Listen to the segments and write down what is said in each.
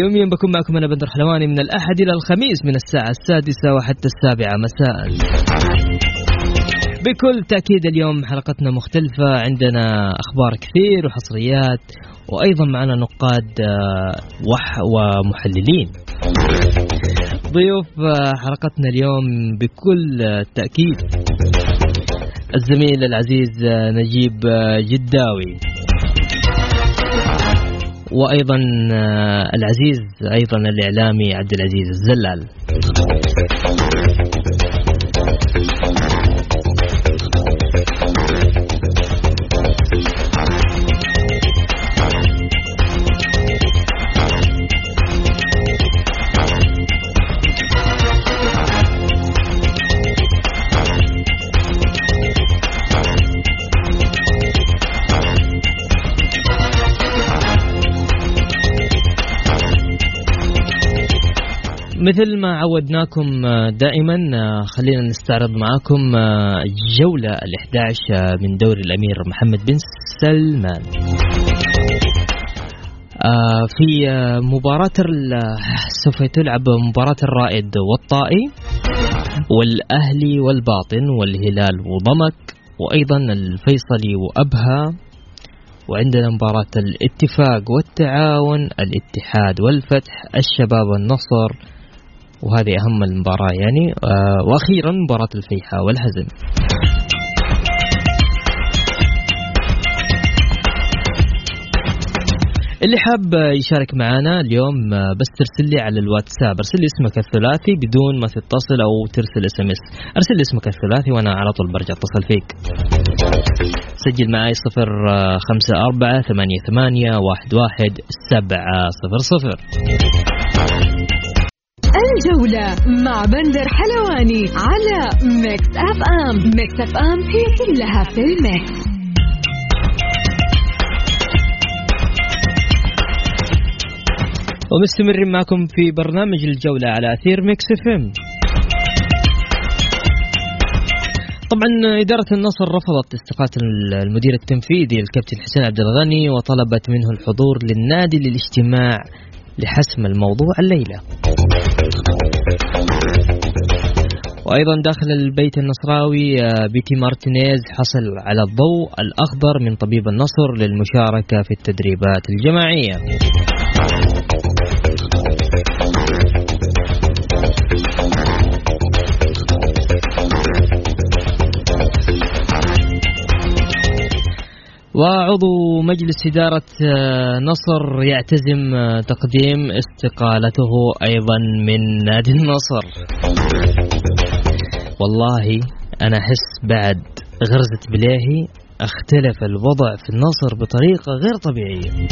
يوميا بكون معكم أنا بندر حلواني من الأحد إلى الخميس من الساعة السادسة وحتى السابعة. مساء. بكل تأكيد اليوم حلقتنا مختلفة. عندنا أخبار كثير وحصريات وأيضا معنا نقاد آه، وح ومحللين. ضيوف آه، حلقتنا اليوم بكل تأكيد الزميل العزيز آه، نجيب جداوي. وأيضا آه، العزيز أيضا الإعلامي عبد العزيز الزلال. مثل ما عودناكم آه، دائما آه، خلينا نستعرض معاكم آه، الجولة ال11 من دوري الأمير محمد بن سلمان. في مباراة سوف تلعب مباراة الرائد والطائي والأهلي والباطن والهلال وضمك وأيضا الفيصلي وأبها وعندنا مباراة الاتفاق والتعاون الاتحاد والفتح الشباب والنصر وهذه أهم المباراة. يعني آه وأخيرا مباراة الفيحاء والحزم اللي حاب يشارك معنا اليوم آه، بس ترسل لي على الواتساب. ارسل لي اسمك الثلاثي بدون ما تتصل أو ترسل SMS ارسل لي اسمك الثلاثي وأنا على طول برجع اتصل فيك. سجل معي صفر آه، خمسة أربعة ثمانية ثمانية واحد واحد سبعة صفر صفر. الجولة مع بندر حلواني على Mix FM Mix FM هي كلها في ال mix. ومستمرين معكم في برنامج الجولة على أثير Mix FM طبعا إدارة النصر رفضت استقالة المدير التنفيذي الكابتن حسين عبد الغني وطلبت منه الحضور للنادي للاجتماع لحسم الموضوع الليلة. وأيضا داخل البيت النصراوي آه، بيتي مارتينيز حصل على الضوء الأخضر من طبيب النصر للمشاركة في التدريبات الجماعية. وعضو مجلس إدارة آه، نصر يعتزم آه، تقديم استقالته أيضا من نادي النصر. والله أنا أحس بعد غرزة بليهي أختلف الوضع في النصر بطريقة غير طبيعية.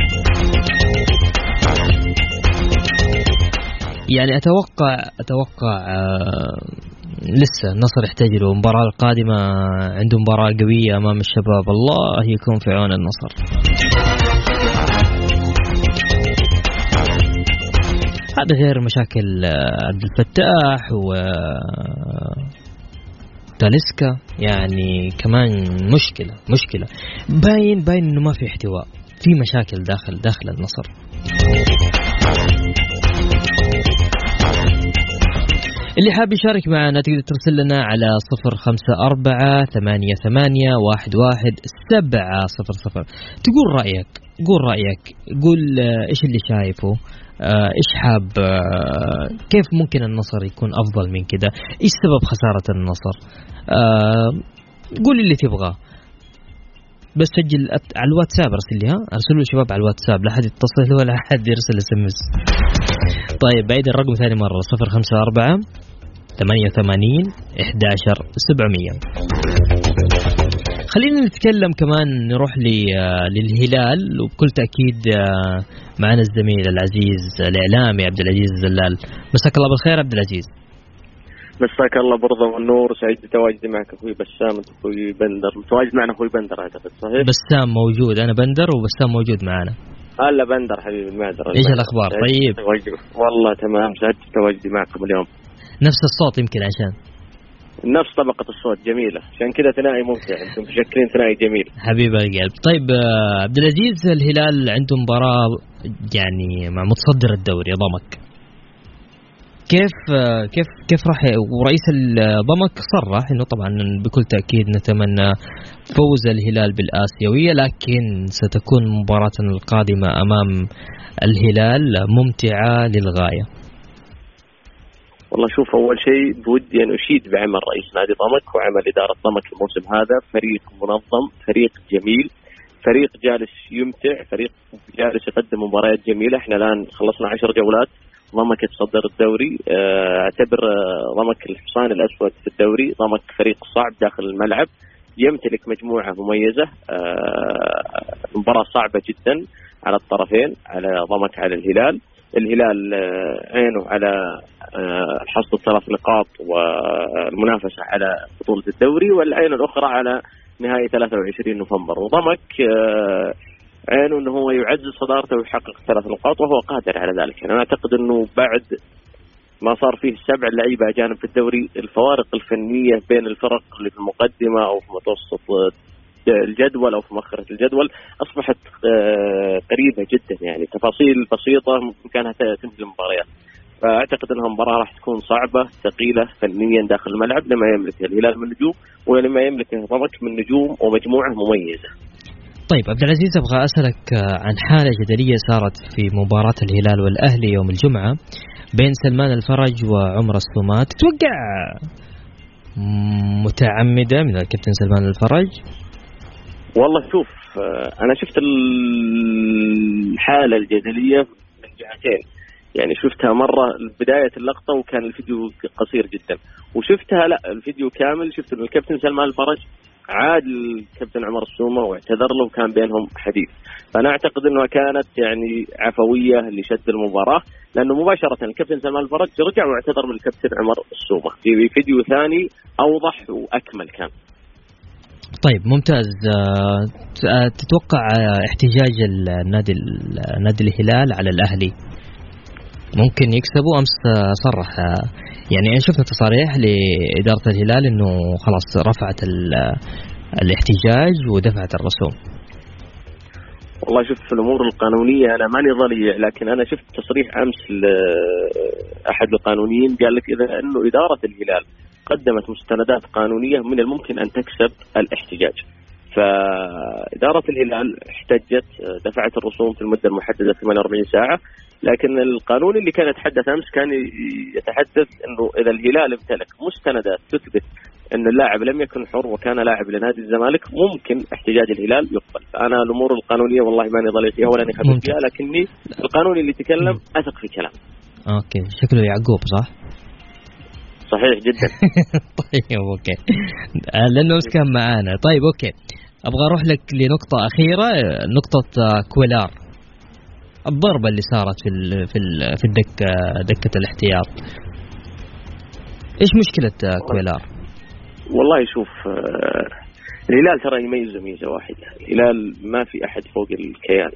يعني أتوقع أتوقع آه، لسه النصر يحتاج له. المباراة القادمة عنده مباراة قوية أمام الشباب. الله يكون في عون النصر. هذا غير مشاكل آه، عبد الفتاح و تاليسكا. يعني كمان مشكلة مشكلة. باين باين إنه ما في احتواء. في مشاكل داخل داخل النصر. اللي حاب يشارك معنا تقدر ترسل لنا على صفر خمسة أربعة ثمانية ثمانية واحد واحد سبعة صفر صفر. تقول رأيك قول رأيك قول آه، إيش اللي شايفه؟ آه، إيش حاب آه، كيف ممكن النصر يكون أفضل من كده؟ إيش سبب خسارة النصر؟ قول اللي تبغاه. بس سجل على الواتساب أرسل لي ها؟ ارسلوا لي شباب على الواتساب لا حد يتصل ولا حد يرسل SMS طيب بعيد الرقم ثاني مرة صفر خمسة أربعة ثمانية وثمانين إحداشر سبعمية. خلينا نتكلم كمان نروح للهلال وبكل تأكيد آه، معنا الزميل العزيز الإعلامي عبد العزيز الزلال. مساك الله بالخير عبد العزيز. مساك الله برضه والنور سعيد بتواجدي معك أخوي بسام انت أخوي بندر. متواجد معنا أخوي بندر اعتقد صحيح؟ بسام موجود أنا بندر وبسام موجود معنا. هلا بندر حبيبي المعذره إيش الأخبار؟ سعيد طيب. والله تمام سعيد بتواجدي معكم اليوم. نفس الصوت يمكن عشان. نفس طبقة الصوت جميلة. عشان كذا ثنائي ممتع أنتم مشكلين ثنائي جميل. حبيب القلب. طيب آه، عبد العزيز الهلال عنده مباراة يعني مع متصدر الدوري ضمك. كيف آه، كيف كيف راح ورئيس الضمك صرح إنه طبعا بكل تأكيد نتمنى فوز الهلال بالآسيوية لكن ستكون مباراتنا القادمة أمام الهلال ممتعة للغاية. والله شوف أول شيء بودي أن أشيد بعمل رئيس نادي ضمك وعمل إدارة ضمك الموسم هذا. فريق منظم فريق جميل فريق جالس يمتع فريق جالس يقدم مباريات جميلة. إحنا الآن خلصنا عشر جولات ضمك يتصدر الدوري. آه، أعتبر آه، ضمك الحصان الأسود في الدوري. ضمك فريق صعب داخل الملعب. يمتلك مجموعة مميزة. آه، مباراة صعبة جدا على الطرفين على ضمك على الهلال. الهلال آه، عينه على آه، حصد الثلاث نقاط والمنافسة على بطولة الدوري والعين الأخرى على نهايه 23 نوفمبر. وضمك آه، عينه إنه هو يعزز صدارته ويحقق ثلاث نقاط وهو قادر على ذلك. يعني أنا أعتقد إنه بعد ما صار فيه سبع لعيبة أجانب في الدوري الفوارق الفنية بين الفرق اللي في المقدمة أو في متوسط الجدول أو في مؤخرة الجدول أصبحت آه، قريبة جدا يعني. تفاصيل بسيطة كانها تنهي المباريات. فأعتقد إنها مباراه راح تكون صعبة ثقيلة فنيا داخل الملعب لما يملكها الهلال من نجوم ولما يملكها ضمك من نجوم ومجموعة مميزة. طيب عبد العزيز أبغى أسألك آه، عن حالة جدلية صارت في مباراة الهلال والأهلي يوم الجمعة بين سلمان الفرج وعمر السومات تتوقع متعمدة من الكابتن سلمان الفرج. والله شوف آه، أنا شفت الحالة الجدلية من جهتين. يعني شفتها مرة بداية اللقطة وكان الفيديو قصير جدا. وشفتها لا الفيديو كامل. شفت انه الكابتن سلمان الفرج؟ عاد الكابتن عمر السومة واعتذر له وكان بينهم حديث. فأنا أعتقد إنها كانت يعني عفوية لشد المباراة لأنه مباشرة الكابتن سلمان الفرج رجع واعتذر من الكابتن عمر السومة. في فيديو ثاني أوضح وأكمل كان. طيب ممتاز. آه، آه، تتوقع احتجاج النادي ال- نادي الهلال على الأهلي؟ ممكن يكسبوا أمس؟ آه، صرح. يعني أنا شفنا تصاريح لإدارة الهلال إنه خلاص رفعت ال- الاحتجاج ودفعت الرسوم. والله شوف في الأمور القانونية أنا ماني ضليع لكن أنا شفت تصريح أمس لاحد القانونيين قال لك إذا إنه إدارة الهلال قدمت مستندات قانونية من الممكن أن تكسب الاحتجاج. فإدارة الهلال احتجت دفعت الرسوم في المدة المحددة 48 ساعة لكن القانون اللي كان يتحدث أمس كان يتحدث أنه إذا الهلال امتلك مستندات تثبت أن اللاعب لم يكن حر وكان لاعب لنادي الزمالك ممكن احتجاج الهلال يقبل فأنا الأمور القانونية والله ماني ضليع فيها ولا خبير. فيها لكني القانون اللي يتكلم أثق في كلامه okay شكله يعقوب صح؟ صحيح جدا. طيب okay. آه، لأنه امس كان معانا؟ طيب okay. أبغى أروح لك لنقطة أخيرة آه، نقطة آه، كويلار. الضربة اللي صارت في ال في ال في الدكة دكة الاحتياط. إيش مشكلة آه، كويلار؟ والله شوف آه، الهلال ترى يميزه ميزة واحدة، الهلال ما في أحد فوق الكيان.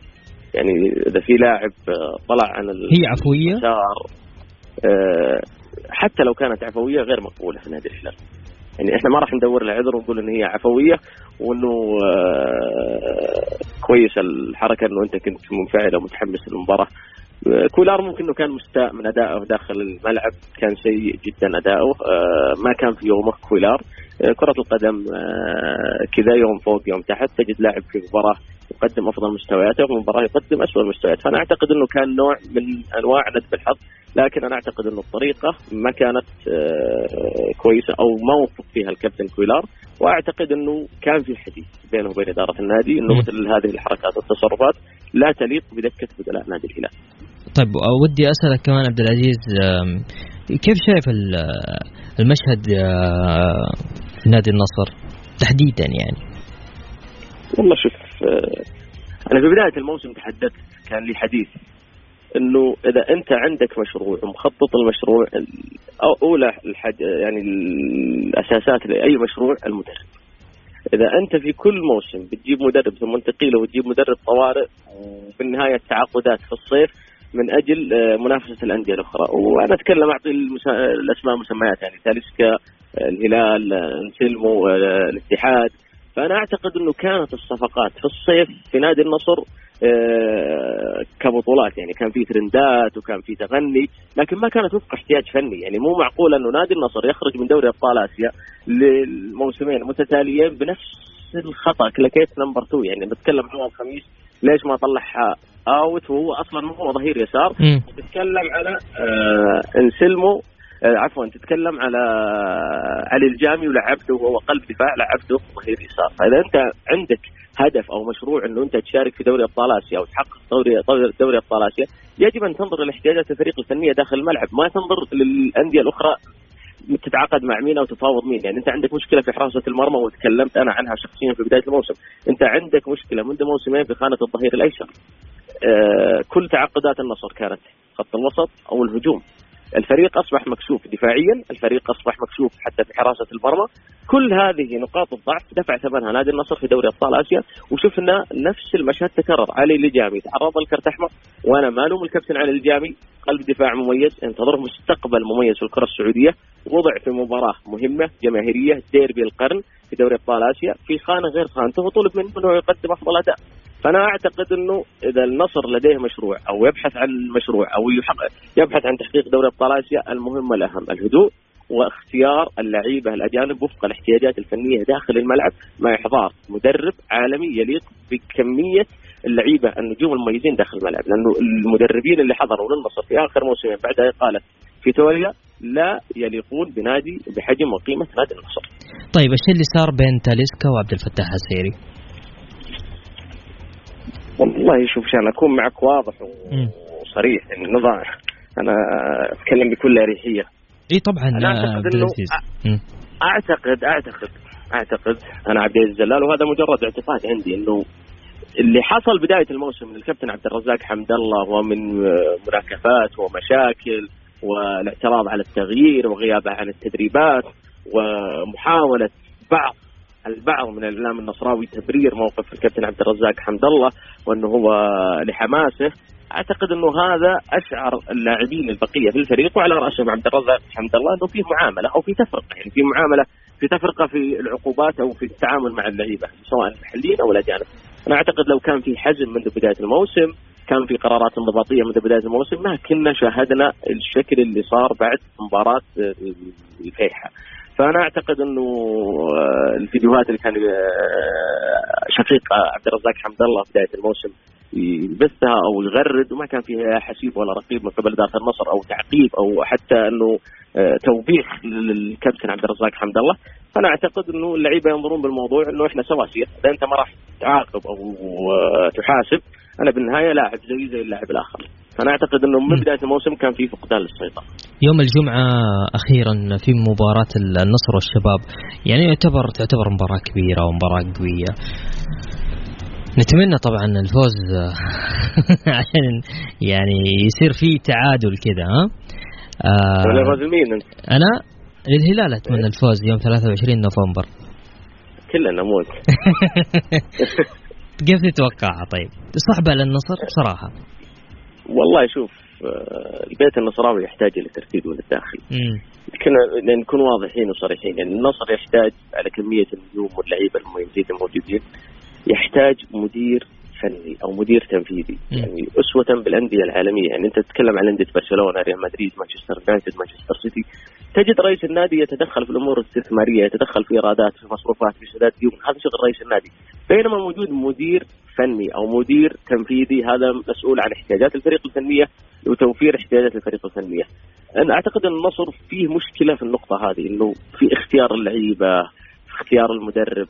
يعني إذا في لاعب آه، طلع عن هي عفوية؟ آه، حتى لو كانت عفوية غير مقبولة في نادي الهلال. يعني إحنا ما راح ندور لها عذر ونقول إن هي عفوية وإنه آه، كويس الحركة إنه أنت كنت منفعل ومتحمس للمباراة. كولار ممكن إنه كان مستاء من أدائه داخل الملعب كان سيء جدا اداؤه آه، ما كان في يومه كولار آه، كرة القدم آه، كذا يوم فوق يوم تحت تجد لاعب في مباراة يقدم أفضل مستوياته وفي مباراة يقدم اسوء المستويات فأنا أعتقد إنه كان نوع من أنواع ندب الحظ لكن أنا أعتقد انه الطريقة ما كانت كويسة أو ما وفق فيها الكابتن كويلار وأعتقد إنه كان في حديث بينه وبين إدارة النادي إنه مثل هذه الحركات والتصرفات لا تليق بدكة بدلاء نادي الهلال. طيب ودي أسألك كمان عبد العزيز كيف شايف المشهد في نادي النصر تحديدا يعني؟ والله شوف آه، أنا في بداية الموسم تحدثت كان لي حديث إنه إذا أنت عندك مشروع ومخطط المشروع اولى الحد يعني الأساسات لأي مشروع المدرب. إذا أنت في كل موسم بتجيب مدرب ثم تقيله وتجيب مدرب طوارئ وفي النهاية التعاقدات في الصيف من أجل آه، منافسة الأندية الأخرى وأنا أتكلم أعطي الأسماء مسميات يعني تاليسكا آه، الهلال آه، انسلمو الاتحاد فأنا أعتقد إنه كانت الصفقات في الصيف في نادي النصر كبطولات يعني كان في ترندات وكان في تغني لكن ما كانت وفق احتياج فني. يعني مو معقول إنه نادي النصر يخرج من دوري أبطال آسيا للموسمين متتاليين بنفس الخطأ كلاكيت نمبر 2 يعني نتكلم عن الخميس ليش ما طلع آوت وهو أصلا ما هو ظهير يسار. تتكلم على آه انسلمو آه عفوا تتكلم على علي الجامي ولعبته وهو قلب دفاع لعبته ظهير يسار فاذا أنت عندك هدف أو مشروع إنه أنت تشارك في دوري أبطال آسيا أو تحقق دوري دوري أبطال آسيا يجب أن تنظر لاحتياجات الفريق الفنية داخل الملعب. ما تنظر للأندية الأخرى تتعاقد مع مين أو تفاوض مين. يعني أنت عندك مشكلة في حراسة المرمى وتكلمت أنا عنها شخصيا في بداية الموسم. أنت عندك مشكلة منذ موسمين في خانة الظهير الأيسر. آه كل تعاقدات النصر كانت خط الوسط أو الهجوم. الفريق أصبح مكشوف دفاعيا، الفريق أصبح مكشوف حتى في حراسة المرمى، كل هذه نقاط الضعف دفع ثمنها نادي النصر في دوري أبطال آسيا، وشفنا نفس المشهد تكرر، علي لاجامي تعرض لكرت أحمر، وأنا ما ألوم الكابتن علي لاجامي، قلب دفاع مميز، انتظره مستقبل مميز في الكرة السعودية، وضع في مباراة مهمة جماهيرية ديربي القرن في دوري أبطال آسيا. في خانة غير خانته وطلب منه أنه يقدم أفضل أداء. فأنا أعتقد إنه إذا النصر لديه مشروع أو يبحث عن مشروع أو يبحث عن تحقيق دوري أبطال آسيا المهم الأهم الهدوء واختيار اللعيبة الأجانب وفق الاحتياجات الفنية داخل الملعب مع إحضار مدرب عالمي يليق بكمية اللعيبة النجوم المميزين داخل الملعب لأنه المدربين اللي حضروا للنصر في آخر موسمين بعد إقالة فيتوريا لا يليقون بنادي بحجم وقيمة نادي النصر. طيب إيش اللي صار بين تاليسكا وعبد الفتاح السيري؟ والله شوف عشان أكون معك واضح وصريح يعني نضع أنا أتكلم بكل أريحية. إي طبعا أنا أعتقد إنه أعتقد أعتقد أعتقد أنا عبد العزيز الجلال وهذا مجرد اعتقاد عندي إنه اللي حصل بداية الموسم من الكابتن عبد الرزاق حمد الله ومن مناكفات ومشاكل والاعتراض على التغيير وغيابه عن التدريبات ومحاولة بعض البعض من الإعلام النصراوي تبرير موقف الكابتن عبد الرزاق حمد الله وأنه هو لحماسه أعتقد أنه هذا أشعر اللاعبين البقية في الفريق وعلى رأسهم عبد الرزاق حمد الله أنه في معاملة أو في تفرقة يعني في معاملة في تفرقة في العقوبات أو في التعامل مع اللعيبة سواء المحليين أو الأجانب. أنا أعتقد لو كان في حزم منذ بداية الموسم كان في قرارات انضباطية منذ بداية الموسم ما كنا شاهدنا الشكل اللي صار بعد مباراة الفيحة فأنا أعتقد إنه آه، الفيديوهات اللي كان آه، شقيق عبد الرزاق حمد الله في بداية الموسم يبثها أو يغرد وما كان فيها حسيب ولا رقيب من قبل اداره النصر أو تعقيب أو حتى إنه آه، توبيخ للكابتن عبد الرزاق حمد الله. فأنا أعتقد إنه اللعيبة ينظرون بالموضوع إنه إحنا سواسية إذا أنت ما راح تعاقب أو تحاسب أنا بالنهاية لاعب زي زي اللاعب الآخر فانا أعتقد إنه من بداية الموسم كان في فقدان للسيطرة. يوم الجمعة أخيرا في مباراة النصر والشباب يعني يعتبر تعتبر مباراة كبيرة ومباراة قوية. نتمنى طبعا الفوز عشان يعني يصير في تعادل كذا ها. آه مين أنت؟ أنا للهلال أتمنى إيه. الفوز يوم 23 نوفمبر. كلنا موت كيف تتوقعها طيب؟ صعبة للنصر بصراحة. والله شوف آه، البيت النصراوي يحتاج إلى ترتيب من الداخل. كنا نكون واضحين وصريحين يعني النصر يحتاج على كمية النجوم واللعيبة المميزين الموجودين يحتاج مدير فني أو مدير تنفيذي. يعني أسوة بالأندية العالمية. يعني أنت تتكلم عن أندية برشلونة ريال مدريد مانشستر يونايتد مانشستر سيتي. تجد رئيس النادي يتدخل في الأمور الاستثمارية يتدخل في إيرادات في مصروفات في سداد ديون هذا شغل رئيس النادي. بينما موجود مدير فني أو مدير تنفيذي هذا مسؤول عن احتياجات الفريق الفنية وتوفير احتياجات الفريق الفنية. أنا أعتقد أن النصر فيه مشكلة في النقطة هذه إنه في اختيار اللعيبة في اختيار المدرب.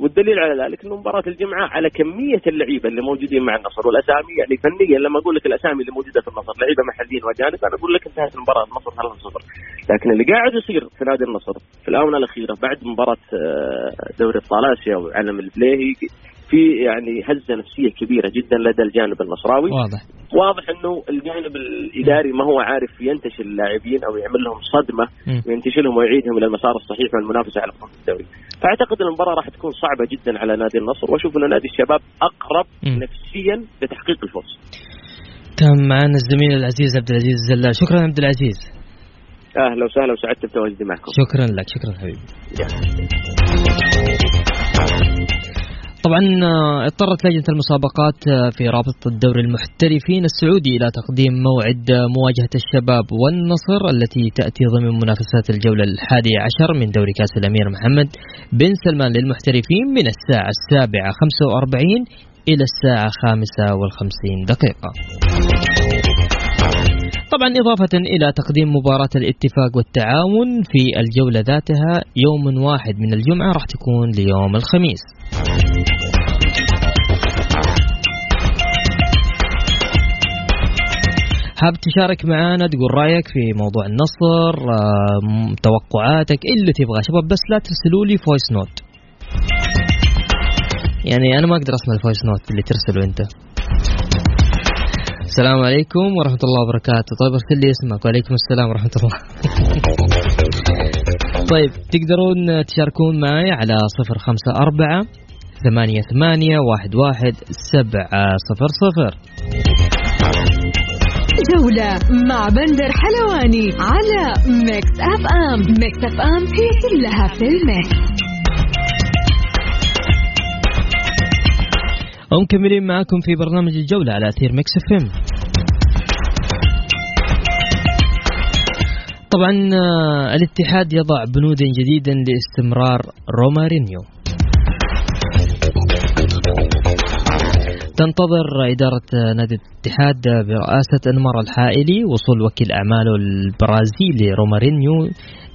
والدليل على ذلك إنه مباراة الجمعة على كمية اللعيبة اللي موجودين مع النصر والاسامي يعني فنيا لما أقول لك الأسامي اللي موجودة في النصر لعيبة محليين وأجانب أنا أقول لك انتهت المباراة النصر 3-0 لكن اللي قاعد يصير في نادي النصر في الآونة الأخيرة بعد مباراة آه، دوري ابطال اسيا وعلم البليهي في يعني هزة نفسية كبيرة جدا لدى الجانب النصراوي واضح واضح إنه الجانب الإداري ما هو عارف ينتشل اللاعبين أو يعمل لهم صدمة. وينتشلهم ويعيدهم إلى المسار الصحيح من المنافسة على بطوله الدوري. فأعتقد المباراة راح تكون صعبة جدا على نادي النصر وأشوف ان نادي الشباب أقرب مم. نفسيا لتحقيق الفوز. تم معنا الزميل العزيز عبد العزيز الزلال شكرا عبد العزيز أهلا وسهلا وسعدت بتواجدي معكم. شكرا لك شكرا حبيبي طبعا آه، اضطرت لجنة المسابقات آه، في رابطة الدوري المحترفين السعودي إلى تقديم موعد آه، مواجهة الشباب والنصر التي تأتي ضمن منافسات الجولة الحادية عشر من دوري كأس الأمير محمد بن سلمان للمحترفين من الساعة السابعة 45 إلى الساعة خامسة والخمسين دقيقة. طبعا إضافة إلى تقديم مباراة الاتفاق والتعاون في الجولة ذاتها يوم واحد من الجمعة راح تكون ليوم الخميس. حاب تشارك معنا تقول رأيك في موضوع النصر توقعاتك اللي تبغاه شباب؟ بس لا ترسلوا لي voice note يعني أنا ما أقدر أسمع ال voice note اللي ترسله أنت. السلام عليكم ورحمة الله وبركاته. طيب ارسل لي اسمك. وعليكم السلام ورحمة الله. طيب تقدرون تشاركون معي على صفر خمسة أربعة ثمانية ثمانية واحد واحد سبعة صفر صفر. جولة مع بندر حلواني على Mix FM Mix FM هي كلها في ال mix. ومكملين معكم في برنامج الجولة على أثير Mix FM طبعا آه، الاتحاد يضع بنودا جديدا لاستمرار رومارينيو. تنتظر إدارة نادي الاتحاد برئاسة أنمار الحائلي وصول وكيل أعمال البرازيلي رومارينيو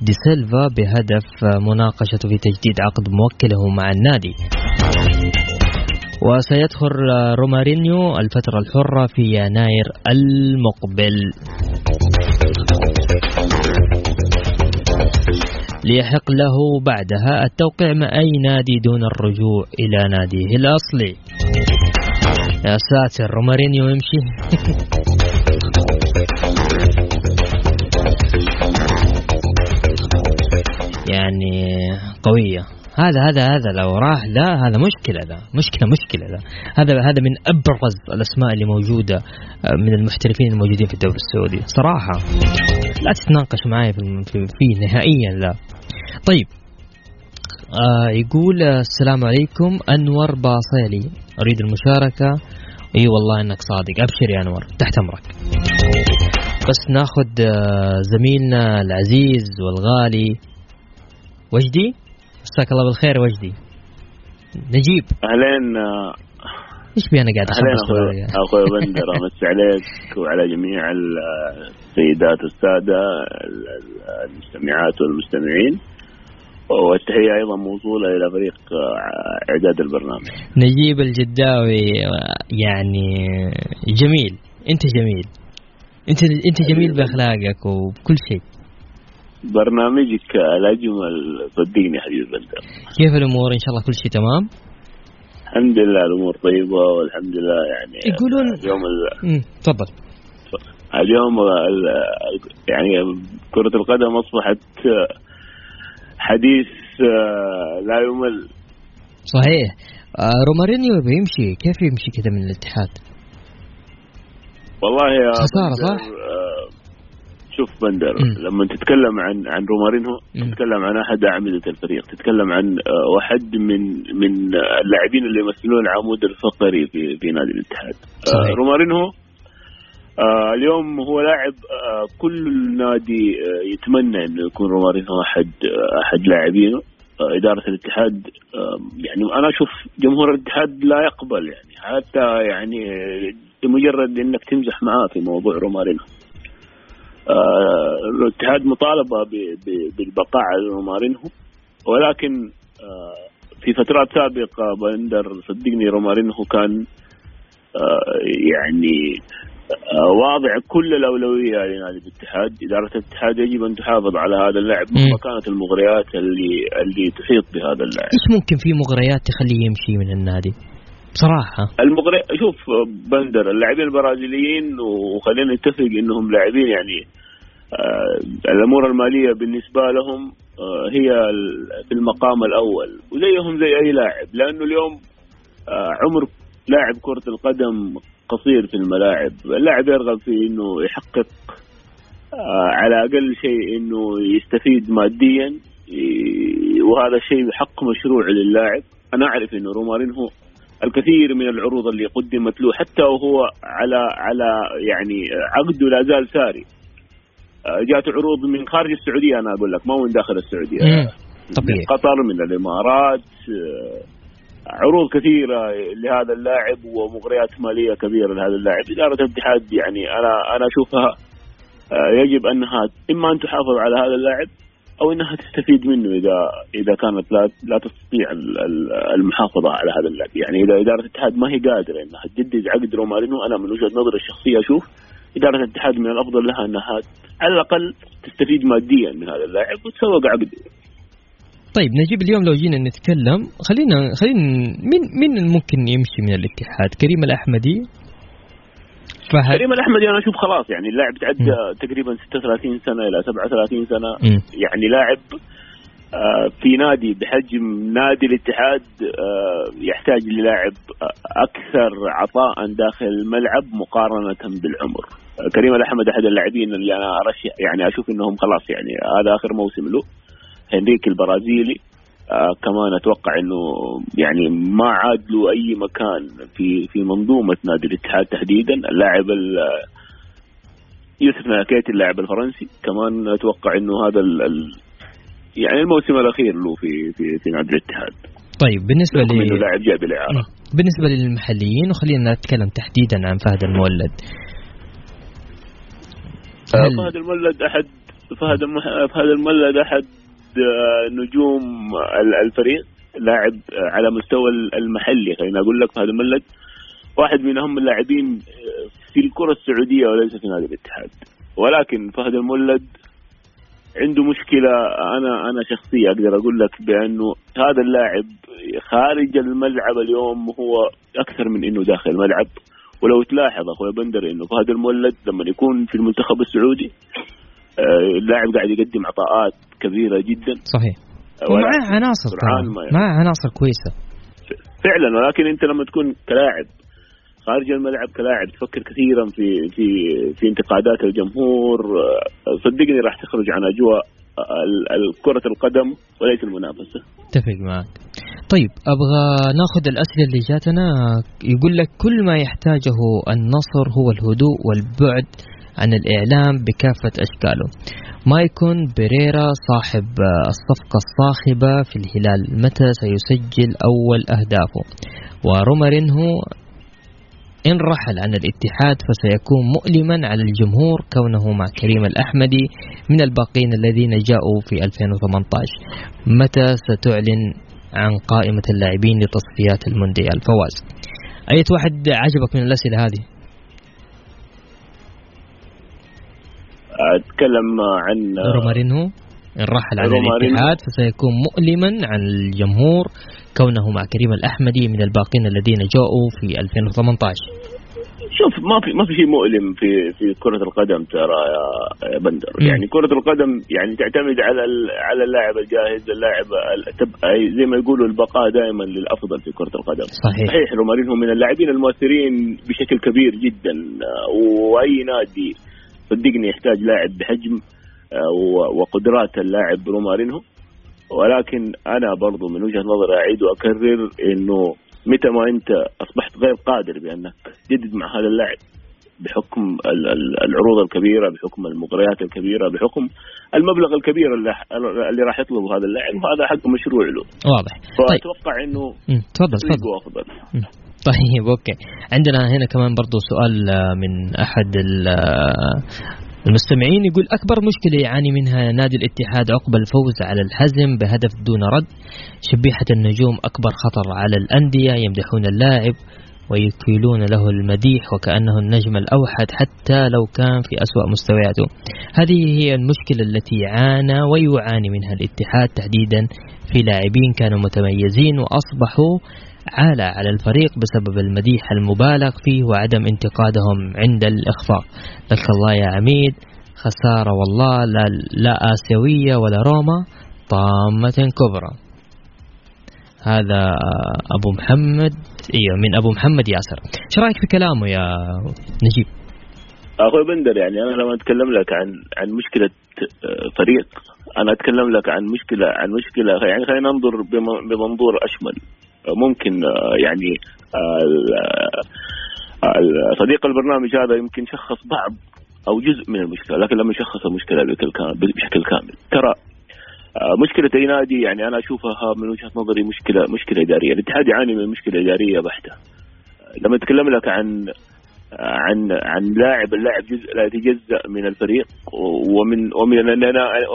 دي سيلفا بهدف مناقشته في تجديد عقد موكله مع النادي. وسيدخل رومارينيو الفترة الحرة في يناير المقبل. ليحق له بعدها التوقيع مع أي نادي دون الرجوع إلى ناديه الأصلي. يا ساتر رومارينيو يمشي. يعني قوية. هذا هذا هذا لو راح ذا هذا مشكلة ذا مشكلة مشكلة ذا هذا هذا من أبرز الأسماء اللي موجودة آه، من المحترفين الموجودين في الدوري السعودي صراحة لا تتناقش معي في, فيه نهائيا لا. طيب آه يقول آه، السلام عليكم أنور باصيلي. أريد المشاركة. إي والله إنك صادق. أبشر يا أنور تحت أمرك. بس ناخذ آه، زميلنا العزيز والغالي. وجدي؟ مساك الله بالخير وجدي. نجيب. أهلين آه، إيش بي أنا قاعد أهلين أخوي بندر امسي عليك وعلى جميع ال- السيدات والسادة ال- ال- المستمعات والمستمعين. والتحية أيضا موصولة إلى فريق آه، إعداد البرنامج. نجيب الجداوي آه، يعني جميل. أنت جميل. انت أنت جميل بأخلاقك وبكل شيء. برنامجك الاجمل صدقني حبيبي بندر كيف الأمور ان شاء الله كل شيء تمام. الحمد لله الأمور طيبه والحمد لله يعني يقولون- اليوم ال- تفضل. اليوم ال- يعني كرة القدم أصبحت حديث لا يمل صحيح رومارينيو يبغى يمشي كيف يمشي كذا من الاتحاد؟ والله يا خسارة صح؟ شوف بندر. لما تتكلم عن عن رومارينهو. تتكلم عن أحد أعمدة الفريق تتكلم عن آه، واحد من من آه، اللاعبين اللي يمثلون العمود الفقري في في نادي الاتحاد صحيح. آه، رومارينهو آه اليوم هو لاعب آه كل نادي آه يتمنى إنه يكون رومارينهو أحد أحد لاعبينه إدارة الاتحاد يعني أنا أشوف جمهور الاتحاد لا يقبل يعني حتى يعني بمجرد إنك تمزح معاه في موضوع رومارينهو آه الاتحاد مطالبة ب- ب- بالبقاء على رومارينهو ولكن آه في فترات سابقة بندر صدقني رومارينهو كان آه يعني آه واضع كل الأولوية لنادي الاتحاد، إدارة الاتحاد يجب أن تحافظ على هذا اللاعب. مهما كانت المغريات اللي اللي تحيط بهذا اللاعب. إيش ممكن في مغريات تخليه يمشي من النادي بصراحة. المغري شوف بندر اللاعبين البرازيليين وخلينا نتفق إنهم لاعبين يعني آه الأمور المالية بالنسبة لهم آه هي في المقام الأول. وزيهم زي أي لاعب لأنه اليوم آه عمر لاعب كرة القدم قصير في الملاعب، اللاعب يرغب في إنه يحقق آه على أقل شيء إنه يستفيد ماديا وهذا شيء حق مشروع للاعب، أنا أعرف إنه رومارينهو الكثير من العروض اللي قدمت له حتى وهو على على يعني عقده لا زال ساري. آه، جاءت عروض من خارج السعودية أنا أقول لك ما من داخل السعودية. طبيعي. من قطر من الإمارات آه، عروض كثيرة لهذا اللاعب ومغريات مالية كبيرة لهذا اللاعب. إدارة الاتحاد يعني أنا أنا أشوفها آه، يجب أنها إما أن تحافظ على هذا اللاعب أو إنها تستفيد منه إذا إذا كانت لا لا تستطيع ال- ال- المحافظة على هذا اللاعب، يعني إذا إدارة الاتحاد ما هي قادرة إنها تجدد عقد رومارينو أنا من وجهة نظري الشخصية أشوف إدارة الاتحاد من الأفضل لها إنها على الأقل تستفيد ماديا من هذا اللاعب وتسوق عقده. طيب نجيب اليوم لو جينا نتكلم خلينا خلينا مين مين ممكن يمشي من الاتحاد كريم الأحمدي فهد كريم الاحمدي أنا أشوف خلاص يعني اللاعب تعدى تقريبا 36 سنة إلى 37 سنة مم. يعني لاعب آه، في نادي بحجم نادي الاتحاد آه، يحتاج للاعب أكثر عطاء داخل الملعب مقارنة بالعمر. كريم الأحمد أحد اللاعبين اللي أنا أرشح يعني أشوف إنهم خلاص يعني هذا آخر موسم له. هنريك البرازيلي آه كمان أتوقع إنه يعني ما عاد له أي مكان في في منظومة نادي الاتحاد تحديدا. اللاعب ال- يوسف ناكيت اللاعب الفرنسي. كمان أتوقع إنه هذا ال ال يعني الموسم الأخير له في في في نادي الاتحاد. طيب بالنسبة لي لاعب جاء بالإعارة. بالنسبة للمحليين وخلينا نتكلم تحديدا عن فهد المولد. آه، هل- فهد المولد أحد فهد الم- فهد المولد أحد نجوم ال- الفريق لاعب آه، على مستوى المحلي. خليني أقول لك فهد المولد واحد من اهم اللاعبين آه، في الكرة السعودية وليس في نادي الاتحاد. ولكن فهد المولد عنده مشكلة أنا أنا شخصيه أقدر أقول لك بأنه هذا اللاعب خارج الملعب اليوم هو أكثر من إنه داخل الملعب. ولو تلاحظ أخوي بندر إنه فهد المولد لما يكون في المنتخب السعودي آه، اللاعب قاعد يقدم عطاءات كبيرة جدا. صحيح. آه، ومعاه عناصر معاه عناصر كويسة. فعلا ولكن أنت لما تكون كلاعب خارج الملعب كلاعب تفكر كثيرا في في في انتقادات الجمهور آه، صدقني راح تخرج عن أجواء كرة القدم وليس المنافسة. اتفق معك. طيب أبغى ناخذ الأسئلة اللي جاتنا. يقول لك كل ما يحتاجه النصر هو الهدوء والبعد. عن الإعلام بكافة أشكاله. مايكون بيريرا صاحب الصفقة الصاخبة في الهلال متى سيسجل أول أهدافه؟ ورومارينهو إن رحل عن الاتحاد فسيكون مؤلما على الجمهور كونه مع كريم الأحمدي من الباقين الذين جاءوا في 2018 متى ستعلن عن قائمة اللاعبين لتصفيات المونديال؟ فواز. أية واحد عجبك من الأسئلة هذه؟ أتكلم عن رومارينهو إن رحل عن. الاتحاد فسيكون مؤلما عن الجمهور كونه مع كريم الأحمدي من الباقين الذين جاءوا في 2018 شوف ما في ما في شيء مؤلم في في كرة القدم ترى يا بندر مم. يعني كرة القدم يعني تعتمد على على اللاعب الجاهز اللاعب زي ما يقولوا البقاء دائما للأفضل في كرة القدم صحيح صحيح رومارينهو من اللاعبين المؤثرين بشكل كبير جدا آه، وأي نادي صدقني يحتاج لاعب بحجم آه، وقدرات اللاعب رومارينو ولكن أنا برضو من وجهة نظري أعيد وأكرر إنه متى ما أنت أصبحت غير قادر بأنك تجدد مع هذا اللاعب بحكم العروض الكبيرة بحكم المباريات الكبيرة بحكم المبلغ الكبير اللي, اللي راح يطلبه هذا اللاعب وهذا حق مشروع له. واضح. فأتوقع طيب. انه تفضل تفضل. افضل طيب أوكي. عندنا هنا كمان برضو سؤال آه، من أحد آه، المستمعين. يقول أكبر مشكلة يعاني منها نادي الاتحاد عقب الفوز على الحزم بهدف دون رد؟ شبيحة النجوم أكبر خطر على الأندية يمدحون اللاعب ويكيلون له المديح وكأنه النجم الأوحد حتى لو كان في أسوأ مستوياته. هذه هي المشكلة التي عانى ويعاني منها الاتحاد تحديدا في لاعبين كانوا متميزين وأصبحوا عالة على الفريق بسبب المديح المبالغ فيه وعدم انتقادهم عند الإخفاق. لك الله يا عميد خسارة والله لا, لا آسيوية ولا روما طامة كبرى. هذا أبو محمد أيوه من أبو محمد ياسر. إيش رأيك في كلامه يا نجيب؟ أخوي بندر يعني أنا لما أتكلم لك عن عن مشكلة آه، فريق أنا أتكلم لك عن مشكلة عن مشكلة يعني خلينا ننظر بمنظور أشمل. ممكن آه، يعني آه، صديق البرنامج هذا يمكن شخص بعض أو جزء من المشكلة لكن لما يشخص المشكلة بشكل كامل ترى آه، مشكلة أي نادي يعني أنا أشوفها من وجهة نظري مشكلة مشكلة إدارية، الاتحاد يعاني من مشكلة إدارية بحتة. لما أتكلم لك عن عن عن لاعب اللاعب جزء لا يتجزا من الفريق ومن ومن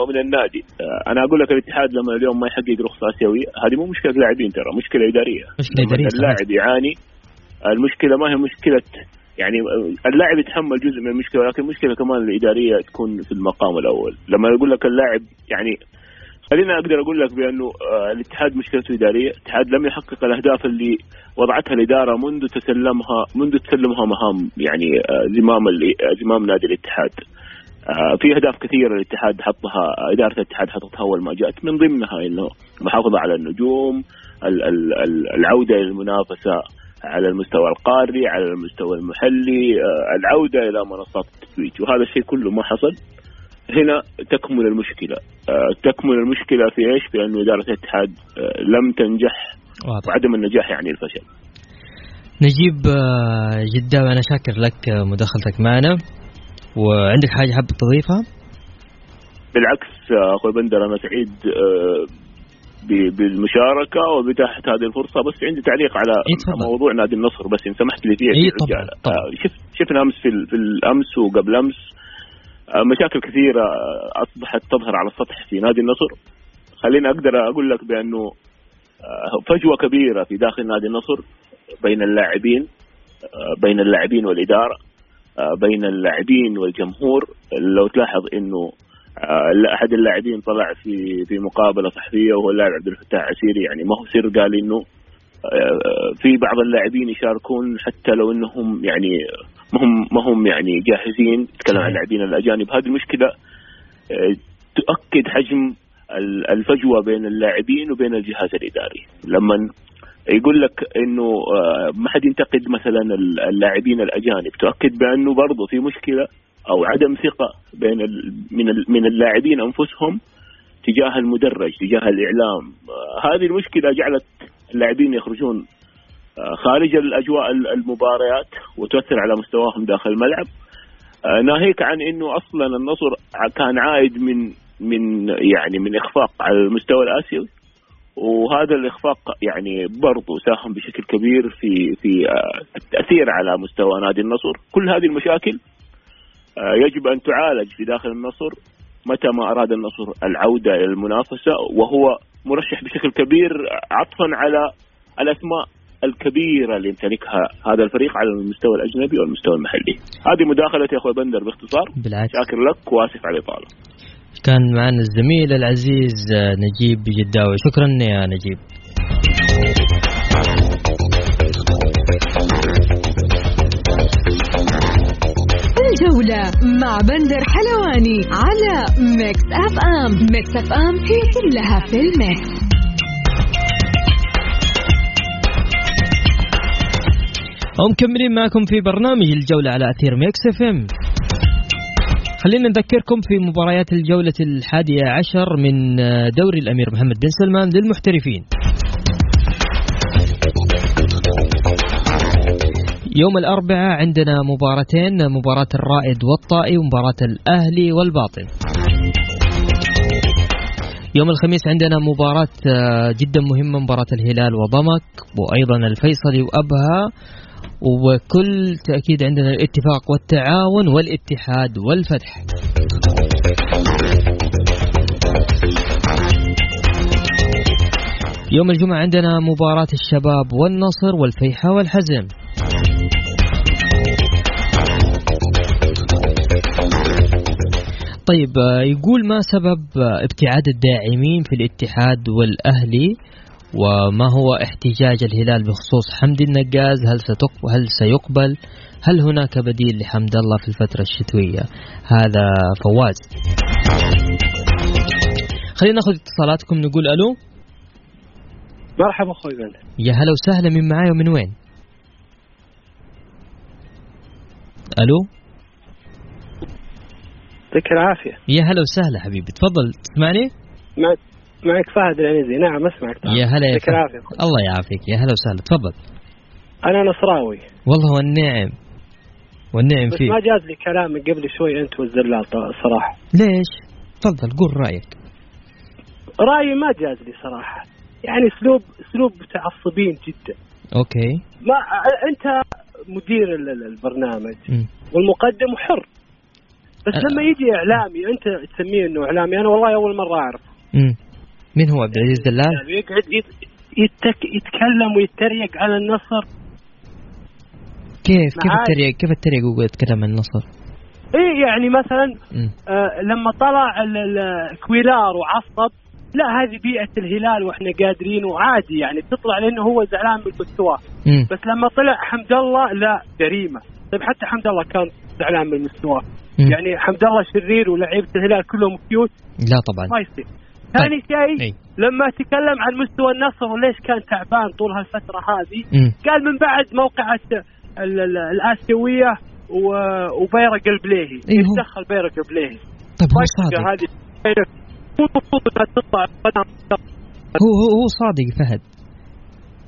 ومن النادي. أنا أقول لك الاتحاد لما اليوم ما يحقق رخصة آسيوية هذه مو مشكلة لاعبين ترى مشكلة إدارية. مشكلة إدارية اللاعب يعاني المشكلة ما هي مشكلة يعني اللاعب يتحمل جزء من المشكلة ولكن المشكلة كمان الإدارية تكون في المقام الأول. لما يقول لك اللاعب يعني خلينا أقدر أقول لك بأنه آه، الاتحاد مشكلته إدارية، الاتحاد لم يحقق الأهداف اللي وضعتها الإدارة منذ تسلمها منذ تسلمها مهام يعني آه، زمام آه، زمام نادي الاتحاد. في أهداف كثيرة الاتحاد حطها إدارة الاتحاد حطتها أول ما جاءت من ضمنها إنه المحافظه على النجوم، العودة إلى المنافسة على المستوى القاري، على المستوى المحلي، العودة إلى منصات التتويج وهذا الشيء كله ما حصل. هنا تكمن المشكلة آه، تكمن المشكلة في إيش؟ في انه اداره الاتحاد آه، لم تنجح واضح. وعدم النجاح يعني الفشل نجيب آه، جدا أنا شاكر لك مداخلتك معنا وعندك حاجة حاب تضيفها؟ بالعكس أخوي بندر أنا سعيد بالمشاركة وبتاحه هذه الفرصة بس عندي تعليق على إيه موضوع نادي النصر بس إن سمحت لي فيه إيه طبعا, طبعا. شفت شفنا أمس في, في الأمس وقبل أمس مشاكل كثيرة أصبحت تظهر على السطح في نادي النصر. خليني أقدر أقول لك بأنه آه، فجوة كبيرة في داخل نادي النصر بين اللاعبين آه، بين اللاعبين والإدارة بين اللاعبين والجمهور. لو تلاحظ إنه أحد اللاعبين طلع في في مقابلة صحفية وهو اللاعب عبد الفتاح عسيري. يعني ما هو سر قال إنه في بعض اللاعبين يشاركون حتى لو إنهم يعني ما هم ما هم يعني جاهزين. تكلم عن اللاعبين الأجانب. هذه المشكلة آه، تؤكد حجم الفجوة بين اللاعبين وبين الجهاز الإداري. لما يقول لك إنه آه، ما حد ينتقد مثلا اللاعبين الأجانب. تؤكد بأنه برضه في مشكلة أو عدم ثقة بين من من اللاعبين أنفسهم تجاه المدرج تجاه الإعلام. آه، هذه المشكلة جعلت اللاعبين يخرجون خارج الأجواء المباريات وتؤثر على مستواهم داخل الملعب. آه، ناهيك عن إنه أصلا النصر كان عائد من من يعني من إخفاق على المستوى الآسيوي. وهذا الإخفاق يعني برضه ساهم بشكل كبير في في آه، التأثير على مستوى نادي النصر، كل هذه المشاكل يجب أن تعالج في داخل النصر متى ما أراد النصر العودة إلى المنافسة وهو مرشح بشكل كبير عطفا على الأسماء. الكبيرة اللي يمتلكها هذا الفريق على المستوى الأجنبي والمستوى المحلي. هذه مداخلتي أخوي بندر باختصار. بالعكس. شاكر لك وآسف على الاطاله. كان معنا الزميل العزيز نجيب جداوي، شكرا يا نجيب. الجولة مع بندر حلواني على Mix FM، Mix FM هي كلها في ال mix. ومكملين معكم في برنامج الجولة على أثير Mix FM. خلينا نذكركم في مباريات الجولة الحادية عشر من آه، دوري الأمير محمد بن سلمان للمحترفين. يوم الأربعاء عندنا مباراتين مباراة الرائد والطائي ومباراة الأهلي والباطن. يوم الخميس عندنا مباراة آه، جدا مهمة مباراة الهلال وضمك وأيضا الفيصلي وأبها. وكل تأكيد عندنا الاتفاق والتعاون والاتحاد والفتح. يوم الجمعة عندنا مباراة الشباب والنصر والفيحة والحزم. طيب آه، يقول ما سبب آه، ابتعاد الداعمين في الاتحاد والأهلي؟ وما هو احتجاج الهلال بخصوص حمدي النقاز؟ هل ستقبل هل سيقبل؟ هل هناك بديل لحمد الله في الفترة الشتوية؟ هذا فواز. خلينا ناخذ اتصالاتكم نقول ألو. مرحبا أخوي يا هلا وسهلا من معاي ومن وين؟ ألو. يعطيك العافية. يا هلا وسهلا حبيبي تفضل تسمعني؟ معك معك فهد العنزي. نعم أسمعك. طبعا. يا هلا يا فهد. الله يعافيك. يا هلا وسهلا. تفضل. أنا نصراوي. والله والنعم والنعم بس فيك ما جاز لي كلام من قبل شوي أنت والزلال ط- صراحة. ليش؟ تفضل قول رأيك. رأيي ما جاز لي صراحة. يعني أسلوب أسلوب متعصبين جدا. Okay. ما أنت مدير ال- ال- البرنامج. مم. والمقدم حر. بس أه. لما يجي إعلامي أنت تسميه إنه إعلامي أنا والله أول مرة اعرف مم. مين هو عبد العزيز دلال؟ يعني يقعد يت- يتك يتكلم ويتريق على النصر. كيف كيف. التريق كيف التريق وهو يتكلم عن النصر؟ إيه يعني مثلا. آه لما طلع ال- ال- كويلار وعصب لا هذه بيئة الهلال وإحنا قادرين وعادي يعني بتطلع لأنه هو زعلان من مستواه. بس لما طلع حمد الله لا جريمة. طيب حتى حمد الله كان زعلان من مستواه. يعني حمد الله شرير ولاعيبة الهلال كلهم كيوت. لا طبعا. ما يصير. ثاني شيء أي. لما تكلم عن مستوى النصر وليش كان تعبان طول هالفترة هذه؟ مم. قال من بعد موقعة ال- ال- الآسيوية و- وبيرق البليهي هو. يتدخل بيرق البليهي طيب هو طيب صادق. هذه تطلع قدم هو هو هو صادق فهد.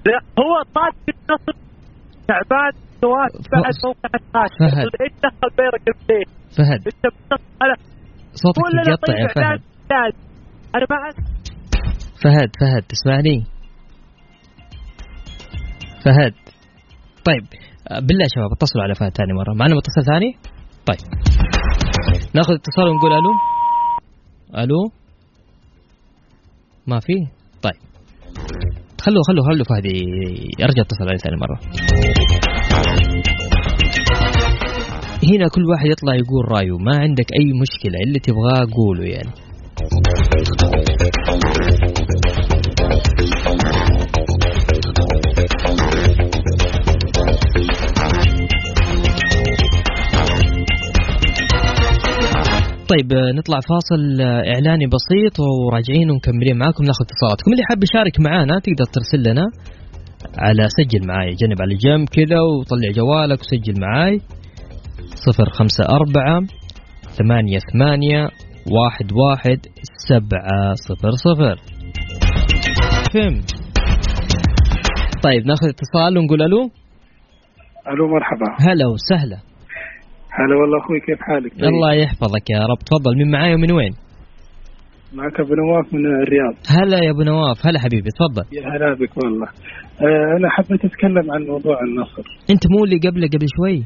لا هو صادق النصر. تعبان سواء بعد موقع فهد. إيش دخل بيرق البليهي فهد انت صوتك ولا يقطع طيب يا فهد أعرف. فهد فهد تسمعني؟ فهد طيب. بالله يا شباب اتصلوا على فهد ثاني مرة. معنا متصل ثاني؟ طيب. ناخذ اتصال ونقول ألو؟ ألو؟ ما في؟ طيب. خلوا خلوا خلوا فهد يرجع اتصل عليه ثاني مرة. هنا كل واحد يطلع يقول رأيه. ما عندك أي مشكلة اللي تبغاه قوله يعني. طيب نطلع فاصل آه، إعلاني بسيط وراجعين ومكملين معاكم ناخذ اتصالاتكم. اللي حاب يشارك معانا تقدر ترسل لنا على سجل معاي. جنب على جنب كذا وطلع جوالك وسجل معاي. صفر خمسة أربعة ثمانية ثمانية واحد واحد سبعة صفر صفر. فهم طيب ناخذ اتصال ونقول ألو. ألو مرحبا. هلا وسهلا. هلا والله أخوي كيف حالك؟ طيب. الله يحفظك يا رب. تفضل من معاي ومن وين؟ معك أبو نواف من الرياض. هلا يا أبو نواف. هلا حبيبي تفضل. يا هلا بك والله. آه أنا حبيت أتكلم عن موضوع النصر. أنت مو اللي قبله قبل شوي؟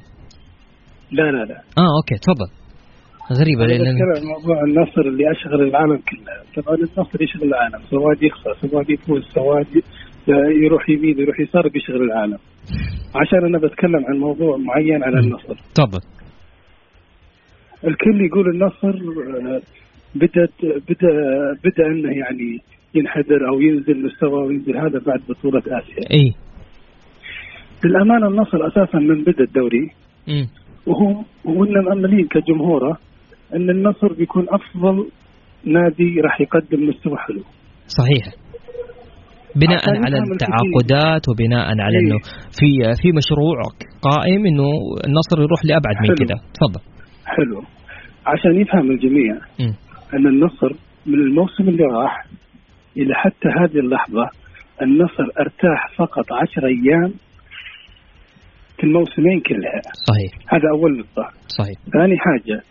لا لا لا. آه أوكي تفضل. غريبة بتكلم عن موضوع النصر اللي أشغل العالم كله. طبعا النصر يشغل العالم سواد يخسر سواد يفوز سواد يروح يمين يروح يسار بيشغل العالم. عشان أنا بتكلم عن موضوع معين على النصر. تفضل. الكل يقول النصر آه، بدأت بدأ بدأ إنه يعني ينحدر أو ينزل مستوى وينزل هذا بعد بطولة آسيا. إي. للامانه النصر أساسا من بدا الدوري. امم وهو وإننا مأملين كجمهوره. أن النصر بيكون أفضل نادي راح يقدم مستوى حلو. صحيح. بناء على التعاقدات وبناء على إيه. إنه في في مشروع قائم إنه النصر يروح لأبعد من. كذا تفضل. حلو. عشان يفهم الجميع مم. أن النصر من الموسم اللي راح إلى حتى هذه اللحظة النصر أرتاح فقط عشر أيام في الموسمين كلها. صحيح. هذا أول نقطة. صحيح. ثاني حاجة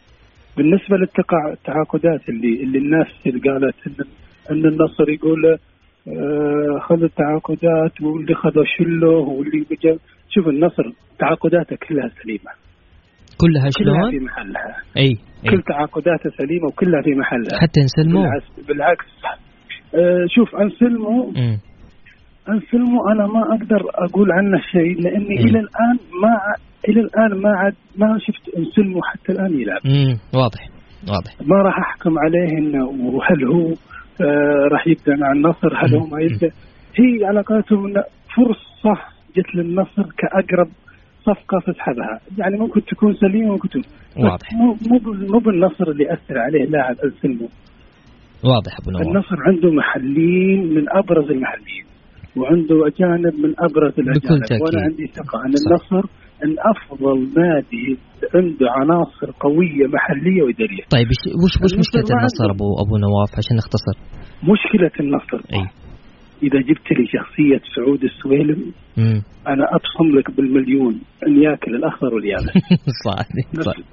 بالنسبة للتعاقدات اللي اللي الناس اللي قالت ان إن النصر يقول آه خذ التعاقدات واللي خذ شله واللي بجا شوف النصر تعاقداته كلها سليمة كلها كلها في شلون؟ محلها أي كل اي تعاقداته سليمة وكلها في محلها حتى نسلموه بالعكس بالعكس آه شوف انسلمو. انسلمو أنا ما أقدر أقول عنه شيء لأني مم. إلى الآن ما إلى الآن ما عاد ما شفت انسلمو حتى الآن يلعب مم. واضح واضح ما راح أحكم عليه إنه وهل هو آه راح يبدأ مع النصر هل هو ما يبدأ هي إنه فرصة جت للنصر كأقرب صفقة تسحبها يعني ممكن تكون سليمة ممكن تكون واضح. مو مو بال- مو بالنصر اللي اثر عليه لاعب انسلمو واضح أبو نواف النصر عنده محليين من أبرز المحليين وعنده أجانب من أبرز الأجانب. وأنا عندي ثقة أن. النصر أن أفضل نادي عنده عناصر قوية محلية وإدارية طيب وش وش النصر مشكلة النصر. ابو أبو نواف عشان نختصر مشكلة النصر أي إذا جبت لي شخصية سعود السويلم مم. أنا ابصم لك بالمليون أن يأكل الأخضر واليابس صادق صادق.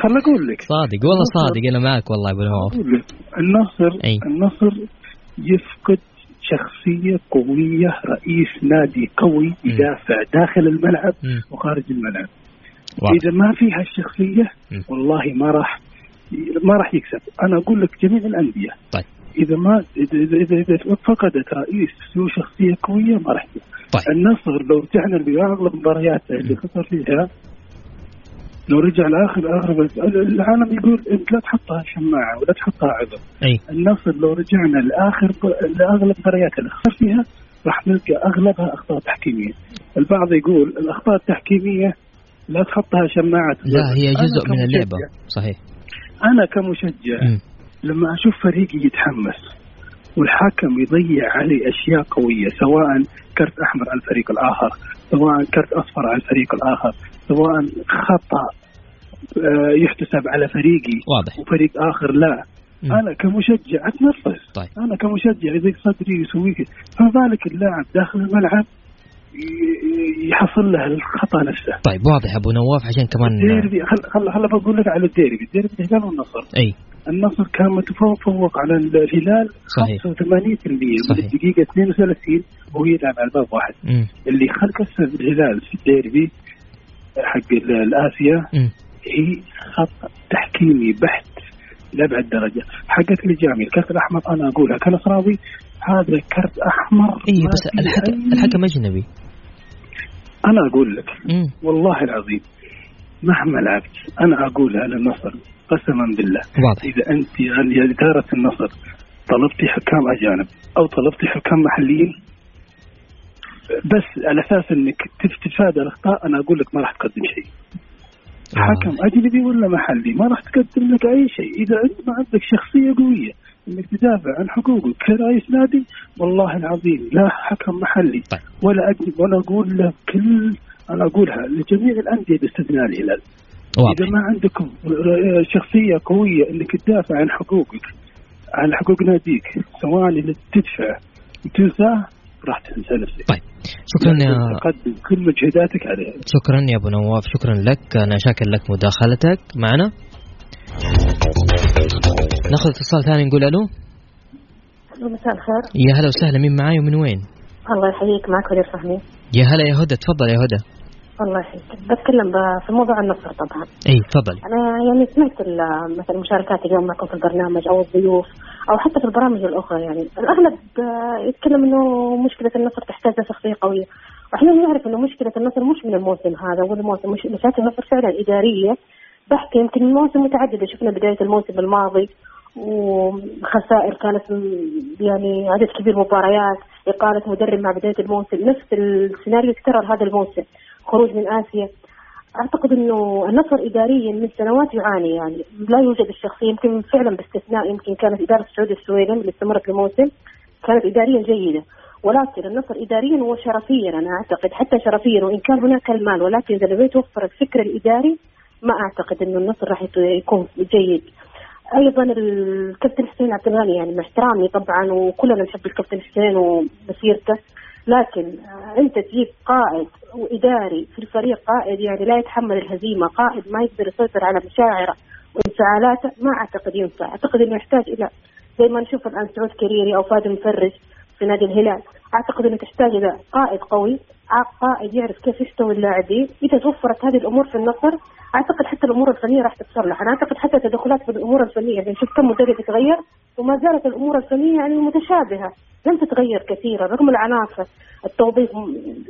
خل أقول لك صادق والله صادق أنا معك والله أبو نواف النصر أي. النصر يفقد شخصية قوية رئيس نادي قوي يدافع داخل الملعب. وخارج الملعب. واضح. إذا ما في هالشخصية. والله ما راح ما راح يكسب. أنا أقول لك جميع الأندية. طيب. إذا ما إذا إذا, إذا, إذا فقدت رئيس ذو شخصية قوية ما راح يكسب. طيب. النصر لو رجعنا لأغلب مبارياته اللي خسر فيها لو رجع لاخر اغلب العالم يقول إنت لا تحطها شماعة ولا تحطها عذر أي. النصر لو رجعنا لآخر لأغلب المباريات اللي خسر فيها راح نلقى أغلبها أخطاء تحكيمية. البعض يقول الأخطاء التحكيمية لا تحطها شماعة. لا هي جزء من اللعبة. صحيح. أنا كمشجع مم. لما أشوف فريقي يتحمس والحكم يضيع علي أشياء قوية سواء كرت أحمر على الفريق الآخر سواء كرت أصفر على الفريق الآخر سواء خطأ يحتسب على فريقي واضح وفريق آخر لا مم. أنا كمشجع أتنرفز طيب. أنا كمشجع يضيق صدري يسوي كذا بالك اللاعب داخل الملعب يحصل له الخطأ نفسه طيب واضح أبو نواف عشان كمان الديربي خل خل خل بقول لك على الديربي الديربي الهلال والنصر أي النصر كان متفوق على الهلال صحيح. 85% من صحيح. الدقيقة 32 وهو يلعب على الباب واحد مم. اللي خل كسب الهلال في الديربي حق ال- الآسيا مم. هي خط تحكيمي بحت لأبعد درجة حقت لي جامي الكرت الأحمر أنا أقولها كنصراوي هذا كرت أحمر اي ما بس الحكم الحكم أجنبي أنا أقول لك مم. والله العظيم مهما لعبت أنا أقولها للنصر قسما بالله واضح إذا أنت يا اداره النصر طلبتي حكام أجانب أو طلبتي حكام محليين بس على أساس إنك تف- تتفادى الأخطاء أنا أقول لك ما راح تقدم شيء. حكم أجنبي ولا محلي؟ ما راح تقدم لك أي شيء. إذا أنت ما عندك شخصية قوية إنك تدافع عن حقوقك كرئيس نادي والله العظيم لا حكم محلي. طيب. ولا أجنبي. وأنا أقول له كل أنا أقولها لجميع الأندية باستثناء الهلال إذا ما عندكم شخصية قوية إنك تدافع عن حقوقك عن حقوق ناديك سواء اللي تدفع وتنساه راح تنسى نفسك. طيب. شكرا يا تقدم كل مجهوداتك عليها شكرا يا أبو نواف شكرا لك. أنا شاكر لك مداخلتك. معنا؟ نأخذ اتصال ثاني نقول ألو. مساء الخير. يا هلا وسهلا. مين معاي ومن وين؟ الله يحييك معك هدى فهمي. يا هلا يا هدى تفضل يا هدى. الله يحييك بتكلم في موضوع النصر طبعا. إي تفضلي أنا يعني سمعت مثلا مشاركات اليوم معكم في البرنامج أو الضيوف أو حتى في البرامج الأخرى يعني. الأغلب يتكلم إنه مشكلة النصر تحتاج لشخصيه قوية. وإحنا نعرف إنه مشكلة النصر مش من الموسم هذا ولا الموسم مش مشاكل النصر فعلا إدارية. بحكي يمكن مواسم متعدده شفنا بداية الموسم الماضي وخسائر كانت يعني عدد كبير مباريات إقالة مدرب مع بداية الموسم. نفس السيناريو تكرر هذا الموسم. خروج من آسيا. أعتقد أنه النصر إداريا من سنوات يعاني يعني لا يوجد الشخصية يمكن فعلا باستثناء يمكن كانت إدارة سعود السويلم اللي استمرت لموسم كانت إداريا جيدة. ولكن النصر إداريا وشرفيا أنا أعتقد حتى شرفيا وإن كان هناك المال ولكن إذا لم يتوفر الفكر الإداري ما أعتقد إنه النصر راح يكون جيد. أيضا الكابتن حسين عبد الغني يعني مع احترامي طبعا وكلنا نحب الكابتن حسين ومسيرته. لكن أنت تجيب قائد وإداري في الفريق قائد يعني لا يتحمل الهزيمة قائد ما يقدر يسيطر على مشاعره وانفعالاته ما أعتقد ينفع. أعتقد إنه يحتاج إلى زي ما نشوف الآن سعود كريري أو فادي مفرج في نادي الهلال. أعتقد إنه تحتاج إلى قائد قوي قائد يعرف كيف يستوي اللاعبين إذا توفرت هذه الأمور في النصر أعتقد حتى الأمور الفنية راح تتصلح. أنا أعتقد حتى التدخلات في الأمور الفنية يعني شوف كم مدرب تتغير وما زالت الأمور الفنية يعني متشابهة. لم تتغير كثيرا رغم العناصر التوظيف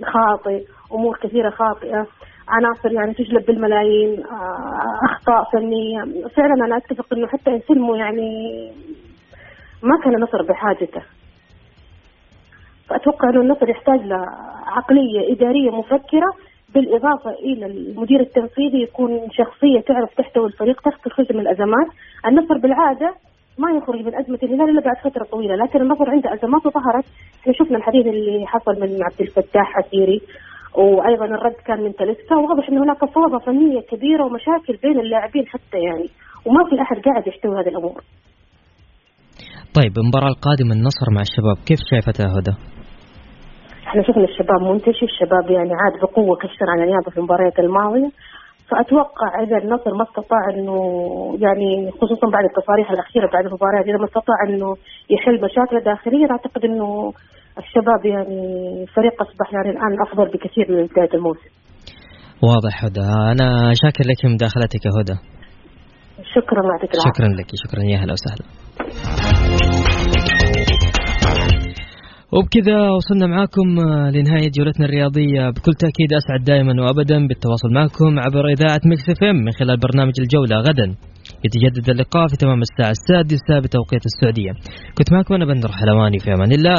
خاطئ أمور كثيرة خاطئة عناصر يعني تجلب بالملايين آه، أخطاء فنية. فعلا أنا أتفق إنه حتى يسلموا يعني ما كان النصر بحاجته. فأتوقع إنه النصر يحتاج لعقليه إدارية مفكرة بالإضافة إلى المدير التنفيذي يكون شخصية تعرف تحتوي الفريق تخرج من الأزمات، النصر بالعادة ما يخرج من أزمة الهلال إلا بعد فترة طويلة، لكن النصر عنده أزمات وظهرت، إحنا شفنا الحديث اللي حصل من عبد الفتاح عسيري وأيضا الرد كان من تلسكا وواضح إن هناك فوضى فنية كبيرة ومشاكل بين اللاعبين حتى يعني وما في أحد قاعد يحتوي هذه الأمور. طيب المباراة القادمة النصر مع الشباب كيف شايفتها هدى؟ إحنا شفنا الشباب منتشي الشباب يعني عاد بقوة كثير عن النيابه في المباريات الماضية فأتوقع إذا النصر ما استطاع إنه يعني خصوصا بعد التصاريح الأخيرة بعد المباريات إذا ما استطاع إنه يحل مشاكله داخليا أعتقد إنه الشباب يعني فريق أصبح يعني الآن أفضل بكثير من بداية الموسم. واضح هدى أنا شاكر لك مداخلتك يا هدى. شكرا يعطيك العافية. شكرا لك شكرا يا هلا وسهلا. وبكذا وصلنا معاكم آه، لنهاية جولتنا الرياضية. بكل تأكيد أسعد دائما وأبدا بالتواصل معكم عبر إذاعة Mix FM من خلال برنامج الجولة غدا. يتجدد اللقاء في تمام الساعة السادسة بتوقيت السعودية. كنت معكم أنا بندر حلواني في أمان الله.